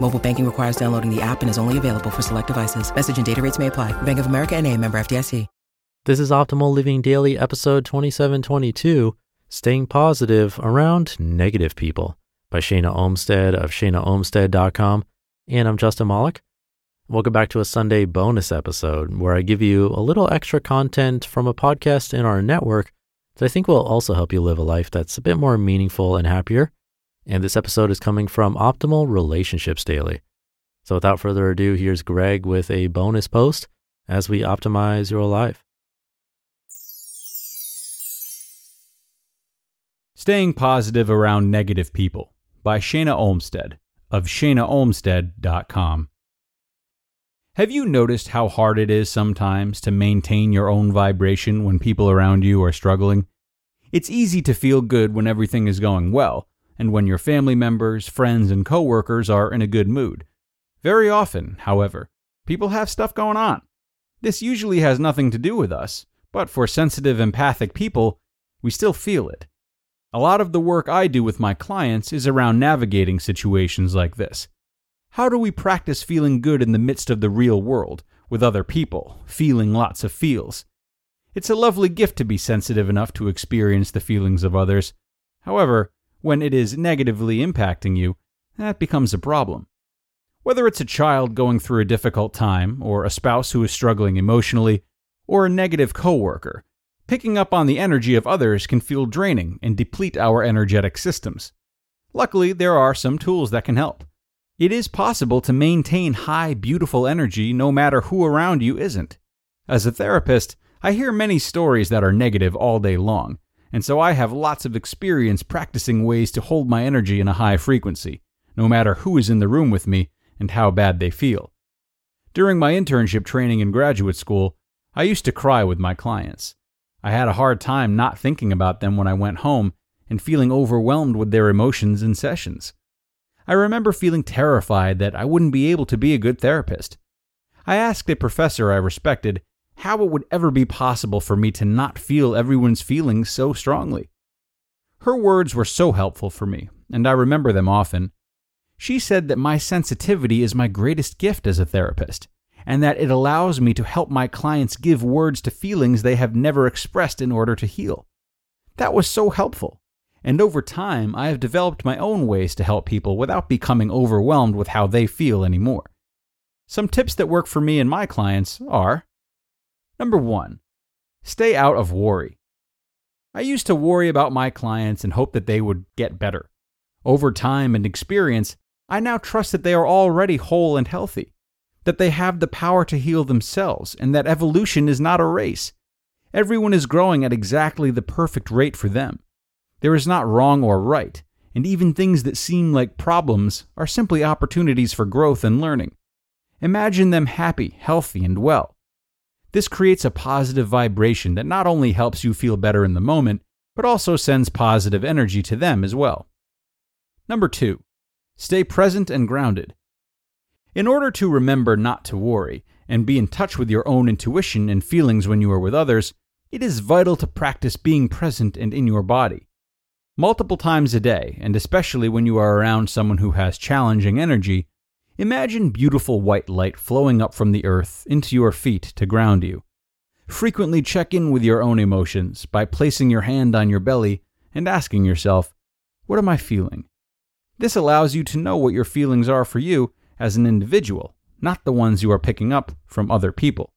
Mobile banking requires downloading the app and is only available for select devices. Message and data rates may apply. Bank of America and a member FDIC. This is Optimal Living Daily, episode 2722 Staying Positive Around Negative People by Shana Olmstead of shanaolmstead.com. And I'm Justin Malik. Welcome back to a Sunday bonus episode where I give you a little extra content from a podcast in our network that I think will also help you live a life that's a bit more meaningful and happier. And this episode is coming from Optimal Relationships Daily. So without further ado, here's Greg with a bonus post as we optimize your life. Staying Positive Around Negative People by Shana Olmstead of shanaolmstead.com. Have you noticed how hard it is sometimes to maintain your own vibration when people around you are struggling? It's easy to feel good when everything is going well and when your family members, friends, and coworkers are in a good mood. Very often, however, people have stuff going on. This usually has nothing to do with us, but for sensitive, empathic people, we still feel it. A lot of the work I do with my clients is around navigating situations like this. How do we practice feeling good in the midst of the real world, with other people, feeling lots of feels? It's a lovely gift to be sensitive enough to experience the feelings of others. However, when it is negatively impacting you, that becomes a problem. Whether it's a child going through a difficult time, or a spouse who is struggling emotionally, or a negative coworker, Picking up on the energy of others can feel draining and deplete our energetic systems. Luckily, there are some tools that can help. It is possible to maintain high, beautiful energy no matter who around you isn't. As a therapist, I hear many stories that are negative all day long, and so I have lots of experience practicing ways to hold my energy in a high frequency, no matter who is in the room with me and how bad they feel. During my internship training in graduate school, I used to cry with my clients. I had a hard time not thinking about them when I went home and feeling overwhelmed with their emotions in sessions. I remember feeling terrified that I wouldn't be able to be a good therapist. I asked a professor I respected how it would ever be possible for me to not feel everyone's feelings so strongly. Her words were so helpful for me, and I remember them often. She said that my sensitivity is my greatest gift as a therapist and that it allows me to help my clients give words to feelings they have never expressed in order to heal. That was so helpful. And over time, I have developed my own ways to help people without becoming overwhelmed with how they feel anymore. Some tips that work for me and my clients are Number one, stay out of worry. I used to worry about my clients and hope that they would get better. Over time and experience, I now trust that they are already whole and healthy that they have the power to heal themselves, and that evolution is not a race. Everyone is growing at exactly the perfect rate for them. There is not wrong or right, and even things that seem like problems are simply opportunities for growth and learning. Imagine them happy, healthy, and well. This creates a positive vibration that not only helps you feel better in the moment, but also sends positive energy to them as well. Number two, stay present and grounded. In order to remember not to worry and be in touch with your own intuition and feelings when you are with others, it is vital to practice being present and in your body. Multiple times a day, and especially when you are around someone who has challenging energy, imagine beautiful white light flowing up from the earth into your feet to ground you. Frequently check in with your own emotions by placing your hand on your belly and asking yourself, What am I feeling? This allows you to know what your feelings are for you as an individual, not the ones you are picking up from other people.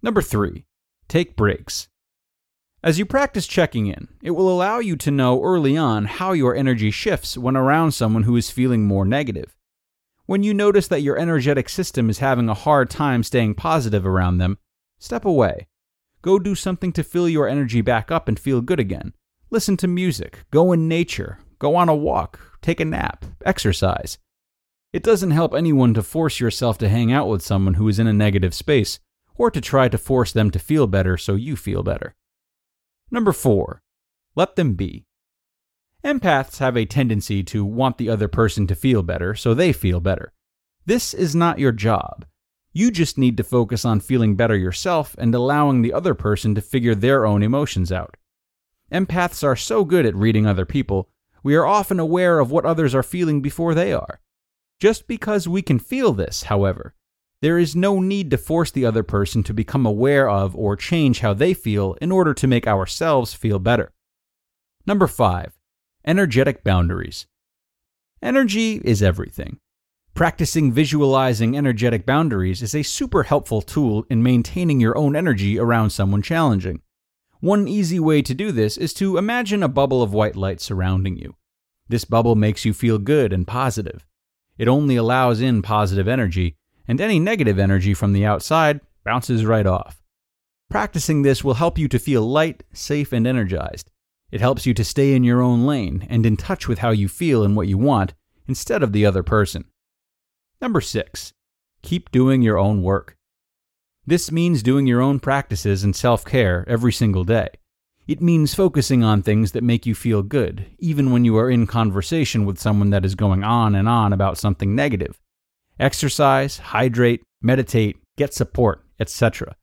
Number three, take breaks. As you practice checking in, it will allow you to know early on how your energy shifts when around someone who is feeling more negative. When you notice that your energetic system is having a hard time staying positive around them, step away. Go do something to fill your energy back up and feel good again. Listen to music, go in nature, go on a walk, take a nap, exercise. It doesn't help anyone to force yourself to hang out with someone who is in a negative space, or to try to force them to feel better so you feel better. Number four, let them be. Empaths have a tendency to want the other person to feel better so they feel better. This is not your job. You just need to focus on feeling better yourself and allowing the other person to figure their own emotions out. Empaths are so good at reading other people, we are often aware of what others are feeling before they are. Just because we can feel this, however, there is no need to force the other person to become aware of or change how they feel in order to make ourselves feel better. Number five, energetic boundaries. Energy is everything. Practicing visualizing energetic boundaries is a super helpful tool in maintaining your own energy around someone challenging. One easy way to do this is to imagine a bubble of white light surrounding you. This bubble makes you feel good and positive. It only allows in positive energy, and any negative energy from the outside bounces right off. Practicing this will help you to feel light, safe, and energized. It helps you to stay in your own lane and in touch with how you feel and what you want instead of the other person. Number six, keep doing your own work. This means doing your own practices and self care every single day. It means focusing on things that make you feel good, even when you are in conversation with someone that is going on and on about something negative. Exercise, hydrate, meditate, get support, etc.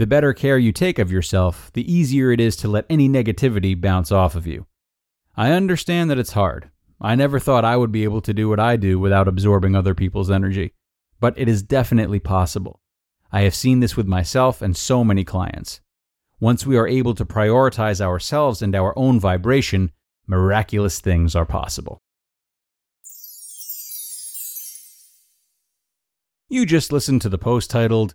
The better care you take of yourself, the easier it is to let any negativity bounce off of you. I understand that it's hard. I never thought I would be able to do what I do without absorbing other people's energy, but it is definitely possible. I have seen this with myself and so many clients. Once we are able to prioritize ourselves and our own vibration, miraculous things are possible. You just listened to the post titled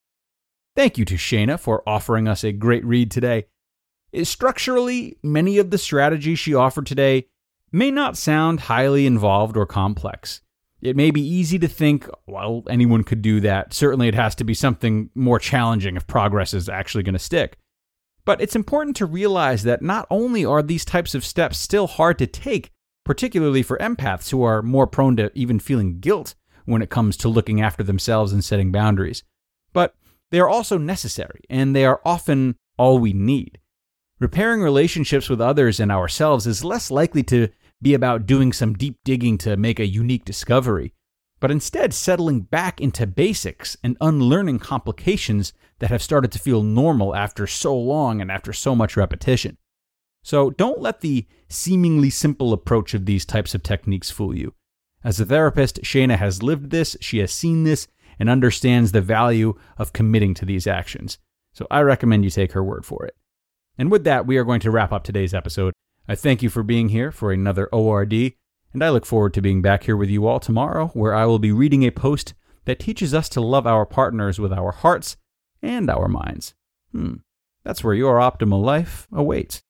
Thank you to Shana for offering us a great read today. Structurally, many of the strategies she offered today may not sound highly involved or complex. It may be easy to think, well, anyone could do that. Certainly, it has to be something more challenging if progress is actually going to stick. But it's important to realize that not only are these types of steps still hard to take, particularly for empaths who are more prone to even feeling guilt when it comes to looking after themselves and setting boundaries, but they are also necessary, and they are often all we need. Repairing relationships with others and ourselves is less likely to be about doing some deep digging to make a unique discovery, but instead settling back into basics and unlearning complications that have started to feel normal after so long and after so much repetition. So don't let the seemingly simple approach of these types of techniques fool you. As a therapist, Shana has lived this, she has seen this, and understands the value of committing to these actions. So I recommend you take her word for it. And with that, we are going to wrap up today's episode. I thank you for being here for another ORD, and I look forward to being back here with you all tomorrow, where I will be reading a post that teaches us to love our partners with our hearts and our minds. Hmm, that's where your optimal life awaits.